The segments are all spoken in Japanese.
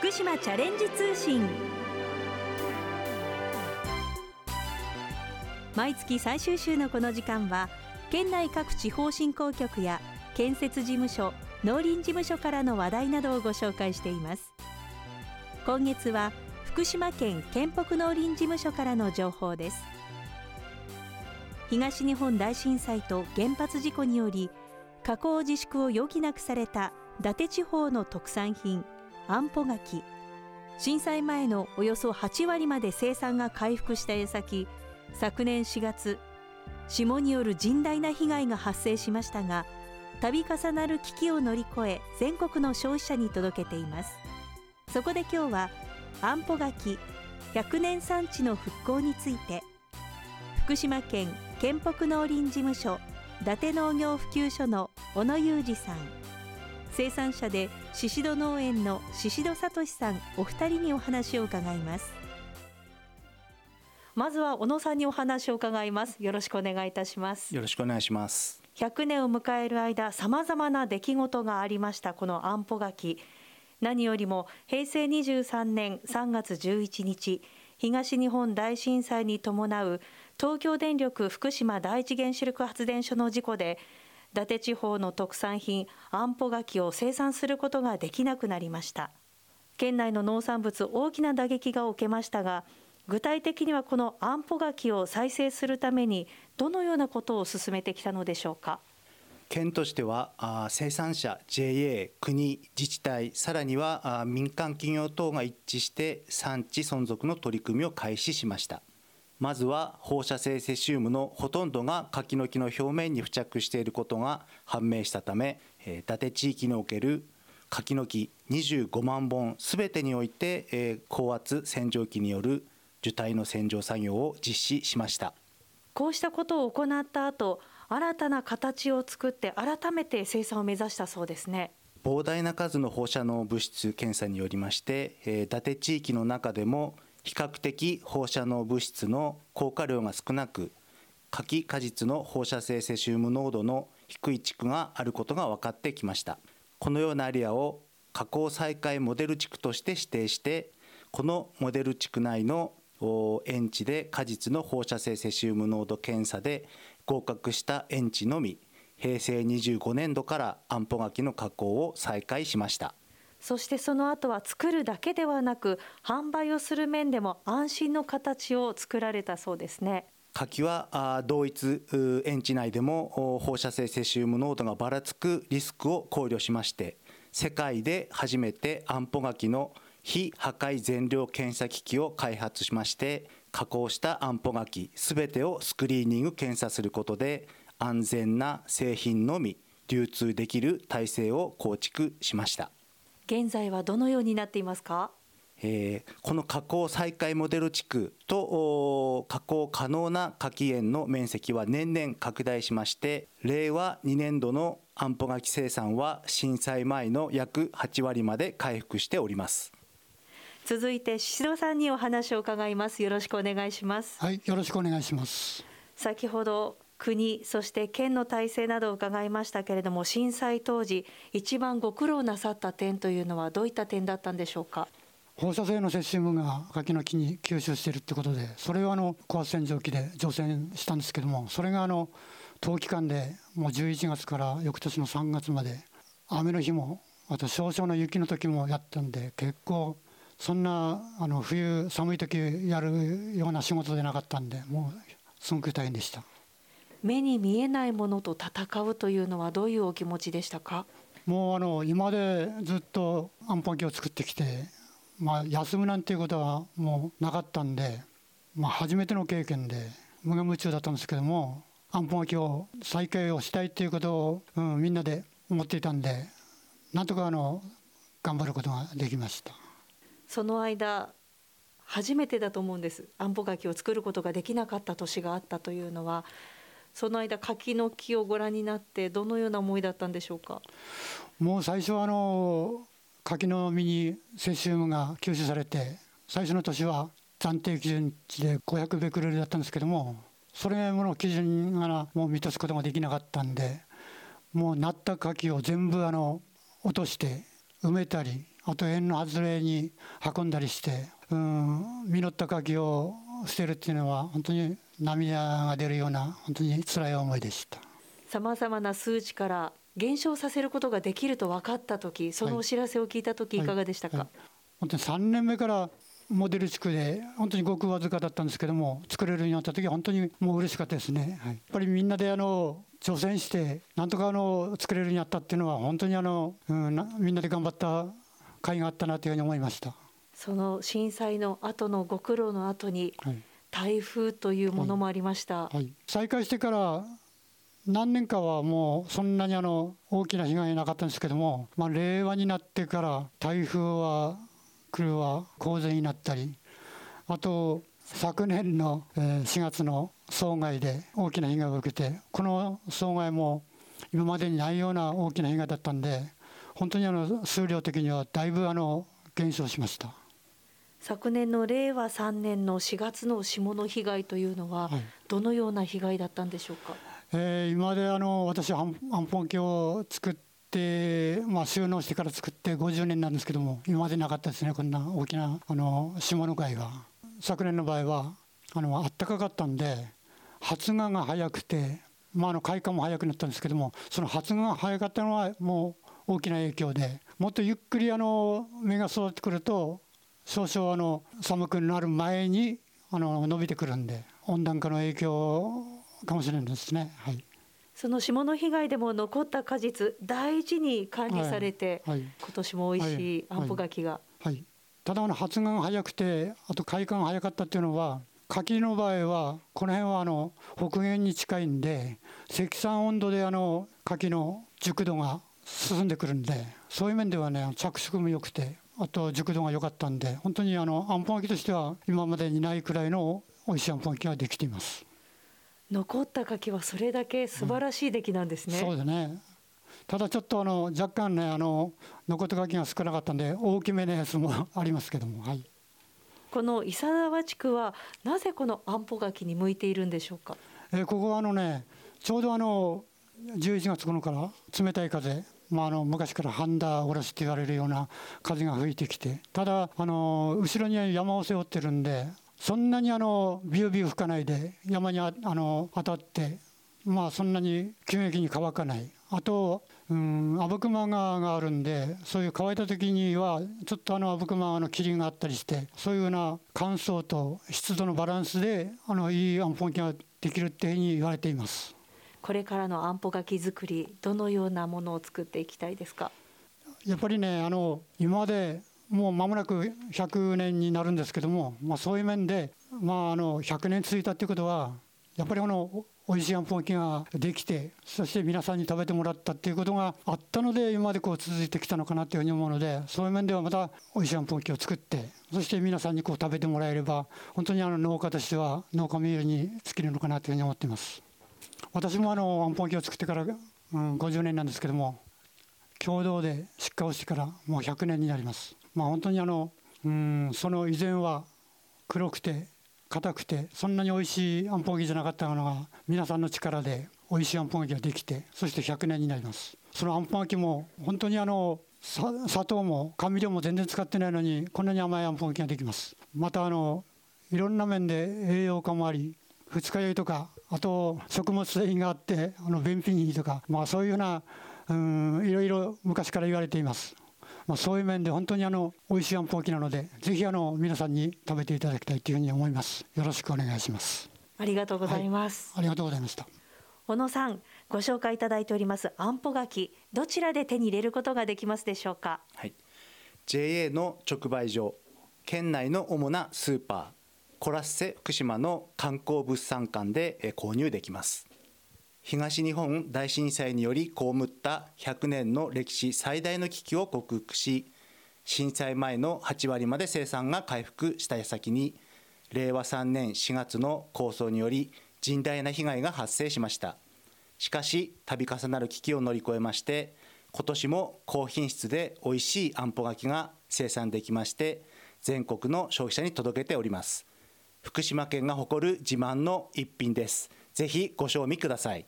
福島チャレンジ通信。毎月最終週のこの時間は県内各地方振興局や建設事務所農林事務所からの話題などをご紹介しています。今月は福島県県北農林事務所からの情報です。東日本大震災と原発事故により加工自粛を余儀なくされた伊達地方の特産品あんぽ柿震災前のおよそ8割まで生産が回復した矢先昨年4月霜による甚大な被害が発生しましたが度重なる危機を乗り越え全国の消費者に届けています。そこで今日はあんぽ柿100年産地の復興について福島県県北農林事務所伊達農業普及所の小野裕二さん生産者で宍戸農園の宍戸聡さんお二人にお話を伺います。まずは小野さんにお話を伺います。よろしくお願いいたします。よろしくお願いします。100年を迎える間様々な出来事がありましたこのあんぽ柿何よりも平成23年3月11日東日本大震災に伴う東京電力福島第一原子力発電所の事故で伊達地方の特産品あんぽ柿を生産することができなくなりました。県内の農産物大きな打撃が受けましたが具体的にはこのあんぽ柿を再生するためにどのようなことを進めてきたのでしょうか？県としては生産者 JA 国自治体さらには民間企業等が一致して産地存続の取り組みを開始しました。まずは放射性セシウムのほとんどが柿の木の表面に付着していることが判明したため伊達地域における柿の木25万本すべてにおいて高圧洗浄機による樹体の洗浄作業を実施しました。こうしたことを行った後新たな形を作って改めて生産を目指したそうですね。膨大な数の放射能物質検査によりまして、伊達地域の中でも比較的放射能物質の効果量が少なく柿果実の放射性セシウム濃度の低い地区があることが分かってきました。このようなエリアを加工再開モデル地区として指定してこのモデル地区内の園地で果実の放射性セシウム濃度検査で合格した園地のみ平成25年度から安保柿の加工を再開しました。そしてその後は作るだけではなく販売をする面でも安心の形を作られたそうですね。柿は同一園地内でも放射性セシウム濃度がばらつくリスクを考慮しまして世界で初めて安保柿の非破壊全量検査機器を開発しまして加工した安保柿すべてをスクリーニング検査することで安全な製品のみ流通できる体制を構築しました。現在はどのようになっていますか？えー、この加工再開モデル地区と加工可能な柿園の面積は年々拡大しまして令和2年度の安保柿生産は震災前の約8割まで回復しております。続いて宍戸さんにお話を伺います。よろしくお願いします。はいよろしくお願いします。先ほど国そして県の体制などを伺いましたけれども震災当時一番ご苦労なさった点というのはどういった点だったんでしょうか？放射性のセシウムが柿の木に吸収しているってことでそれをあの高圧洗浄機で除染したんですけどもそれがあの冬期間でもう11月から翌年の3月まで雨の日もあと少々の雪の時もやったんで結構そんなあの冬寒い時やるような仕事でなかったんでもうすごく大変でした。目に見えないものと戦うというのはどういうお気持ちでしたか？もうあの今までずっと安保機を作ってきて、まあ、休むなんていうことはもうなかったんで、まあ、初めての経験で無我夢中だったんですけども安保機を再開をしたいということを、うん、みんなで思っていたんでなんとかあの頑張ることができました。その間初めてだと思うんです。安保柿を作ることができなかった年があったというのはその間柿の木をご覧になってどのような思いだったんでしょうか？もう最初はあの柿の実にセシウムが吸収されて最初の年は暫定基準値で500ベクレルだったんですけどもそれもの基準がもう満たすことができなかったんでもうなった柿を全部あの落として埋めたりあと園の外れに運んだりしてうん実った柿を捨てるっていうのは本当に涙が出るような本当に辛い思いでした。さまざまな数値から減少させることができると分かった時そのお知らせを聞いた時い。かがでしたか、はい。はいはい、本当に3年目からモデル地区で本当にごくわずかだったんですけども作れるようになった時は本当にもう嬉しかったですね、はい、やっぱりみんなであの挑戦してなんとかあの作れるようになったっていうのは本当にあの、うん、みんなで頑張った甲斐があったなというふうに思いました。その震災の後のご苦労の後に、台風というものもありました、はい。はい、再開してから何年かはもうそんなにあの大きな被害なかったんですけども、まあ、令和になってから台風は来るは洪水になったりあと昨年の4月の損害で大きな被害を受けてこの損害も今までにないような大きな被害だったんで本当にあの数量的にはだいぶあの減少しました。昨年の令和3年の4月の霜の被害というのは、どのような被害だったんでしょうか、えー、今まであの私は安保機を作って、まあ、収納してから作って50年なんですけども今までなかったですねこんな大きなあの下の貝が。昨年の場合はあの暖かかったんで発芽が早くて、まあ、あの開花も早くなったんですけどもその発芽が早かったのはもう大きな影響でもっとゆっくりあの芽が育ってくると少々あの寒くなる前にあの伸びてくるんで温暖化の影響かもしれないですね。はい。その霜の被害でも残った果実大事に管理されて、はい。はい、今年も美味しいあんぽ柿が、はい、ただあの発芽が早くてあと開花が早かったっていうのは柿の場合はこの辺はあの北限に近いんで積算温度であの柿の熟度が進んでくるんでそういう面ではね着色も良くてあと熟度が良かったんで本当にあのあんぽ柿としては今までにないくらいの美味しいあんぽ柿ができています。残った柿はそれだけ素晴らしい出来なんですね。うん、そうですねただちょっとあの若干ねあの残った柿が少なかったんで大きめのやつもありますけども、はい、この伊佐沢地区はなぜこのあんぽ柿に向いているんでしょうか、えー、ここはあのねちょうどあの11月頃から冷たい風まあ、あの昔からハンダおろしって言われるような風が吹いてきてただあの後ろに山を背負ってるんでそんなにあのビュービュー吹かないで山にあの当たってまあそんなに急激に乾かない。あとうん阿武隈川があるんでそういう乾いた時にはちょっとあの阿武隈川の霧があったりしてそういうような乾燥と湿度のバランスであのいいあんぽ柿ができるっていうふうに言われています。これからのあんぽ柿作りどのようなものを作っていきたいですか？やっぱりねあの今までもう間もなく100年になるんですけども、まあ、そういう面で、まあ、あの100年続いたということはやっぱりこの美味しいあんぽ柿ができてそして皆さんに食べてもらったっていうことがあったので今までこう続いてきたのかなというふうに思うのでそういう面ではまた美味しいあんぽ柿を作ってそして皆さんにこう食べてもらえれば本当にあの農家としては農家名誉に尽きるのかなというふうに思っています。私もあのあんぽ柿を作ってから、うん、50年なんですけども共同で出荷をしてからもう100年になります。まあ、本当にあのうんその以前は黒くて硬くてそんなに美味しいあんぽ柿じゃなかったのが皆さんの力で美味しいあんぽ柿ができてそして100年になります。そのあんぽ柿も本当にあの砂糖も甘味料も全然使ってないのにこんなに甘いあんぽ柿ができます。またあのいろんな面で栄養価もあり二日酔いとかあと食物繊維があってあの便秘にいいとか、まあ、そういうようなうんいろいろ昔から言われています。まあ、そういう面で本当にあの美味しいあんぽ柿なのでぜひあの皆さんに食べていただきたいというふうに思います。よろしくお願いします。ありがとうございます、はい、ありがとうございました。小野さんご紹介いただいておりますあんぽ柿どちらで手に入れることができますでしょうか？はい。JA の直売所県内の主なスーパーコラッセ福島の観光物産館で購入できます東日本大震災により被った100年の歴史最大の危機を克服し震災前の8割まで生産が回復した矢先に令和3年4月の構想により甚大な被害が発生しましたしかし度重なる危機を乗り越えまして今年も高品質で美味しいあんぽ柿が生産できまして全国の消費者に届けております。福島県が誇る自慢の一品です。ぜひご賞味ください。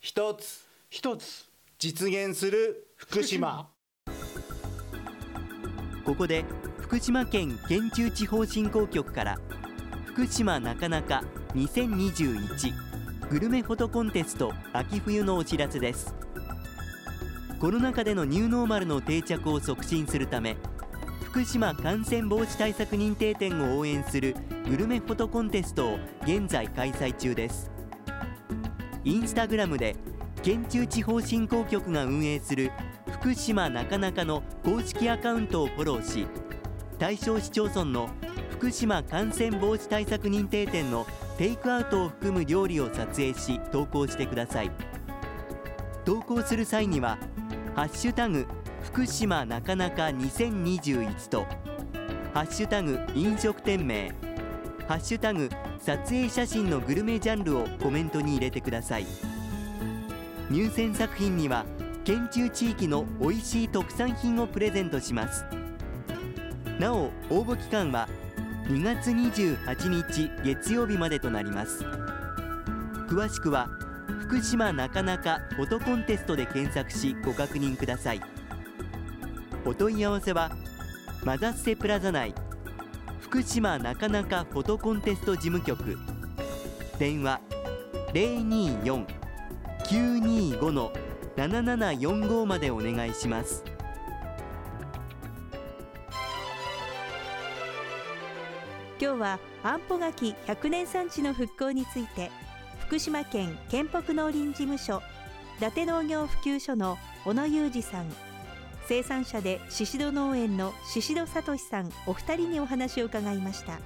一つ一つ実現する福島。ここで福島県県中地方振興局から福島なかなか2021グルメフォトコンテスト秋冬のお知らせです。コロナ禍でのニューノーマルの定着を促進するため福島感染防止対策認定店を応援するグルメフォトコンテストを現在開催中です。インスタグラムで県中地方振興局が運営する福島なかなかの公式アカウントをフォローし対象市町村の福島感染防止対策認定店のテイクアウトを含む料理を撮影し投稿してください。投稿する際にはハッシュタグ福島なかなか2021とハッシュタグ飲食店名ハッシュタグ撮影写真のグルメジャンルをコメントに入れてください。入選作品には県中地域の美味しい特産品をプレゼントします。なお応募期間は2月28日月曜日までとなります。詳しくは福島なかなかフォトコンテストで検索しご確認ください。お問い合わせはマザッセプラザ内福島なかなかフォトコンテスト事務局。電話024-925の7745までお願いします。今日は安保柿100年産地の復興について福島県県北農林事務所伊達農業普及所の小野裕二さん。生産者で宍戸農園の宍戸聡さんお二人にお話を伺いました。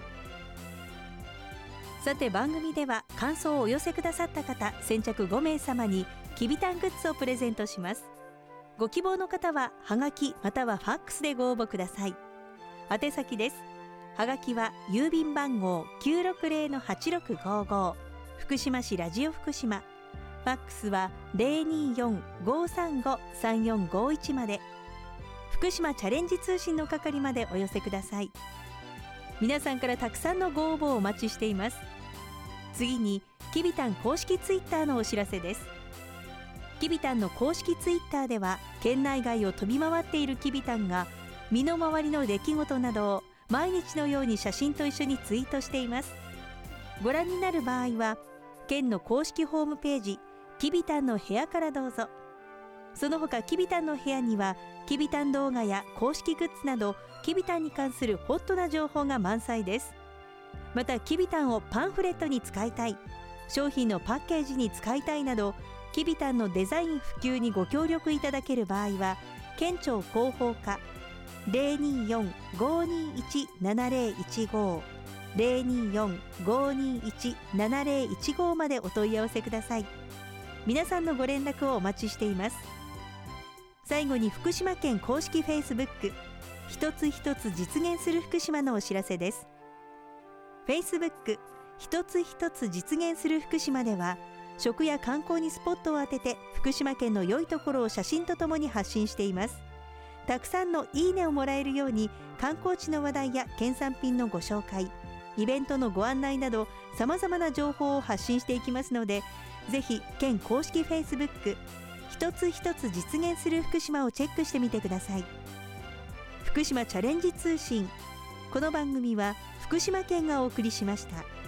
さて番組では感想をお寄せくださった方先着5名様にきびたんグッズをプレゼントします。ご希望の方はハガキまたはファックスでご応募ください。宛先です。はがきは郵便番号960-8655福島市ラジオ福島。ファックスは024-535-3451まで。福島チャレンジ通信の係までお寄せください。皆さんからたくさんのご応募をお待ちしています。次にきびたん公式ツイッターのお知らせです。きびたんの公式ツイッターでは県内外を飛び回っているきびたんが身の回りの出来事などを毎日のように写真と一緒にツイートしています。ご覧になる場合は県の公式ホームページきびたんの部屋からどうぞ。その他きびたんの部屋にはきびたん動画や公式グッズなどきびたんに関するホットな情報が満載です。またきびたんをパンフレットに使いたい商品のパッケージに使いたいなどきびたんのデザイン普及にご協力いただける場合は県庁広報課024-521-7015 024-521-7015までお問い合わせください。皆さんのご連絡をお待ちしています。最後に福島県公式フェイスブック。一つ一つ実現する福島のお知らせです。フェイスブック一つ一つ実現する福島では食や観光にスポットを当てて福島県の良いところを写真とともに発信しています。たくさんのいいねをもらえるように観光地の話題や県産品のご紹介イベントのご案内などさまざまな情報を発信していきますのでぜひ県公式フェイスブック一つ一つ実現する福島をチェックしてみてください福島チャレンジ通信この番組は福島県がお送りしました。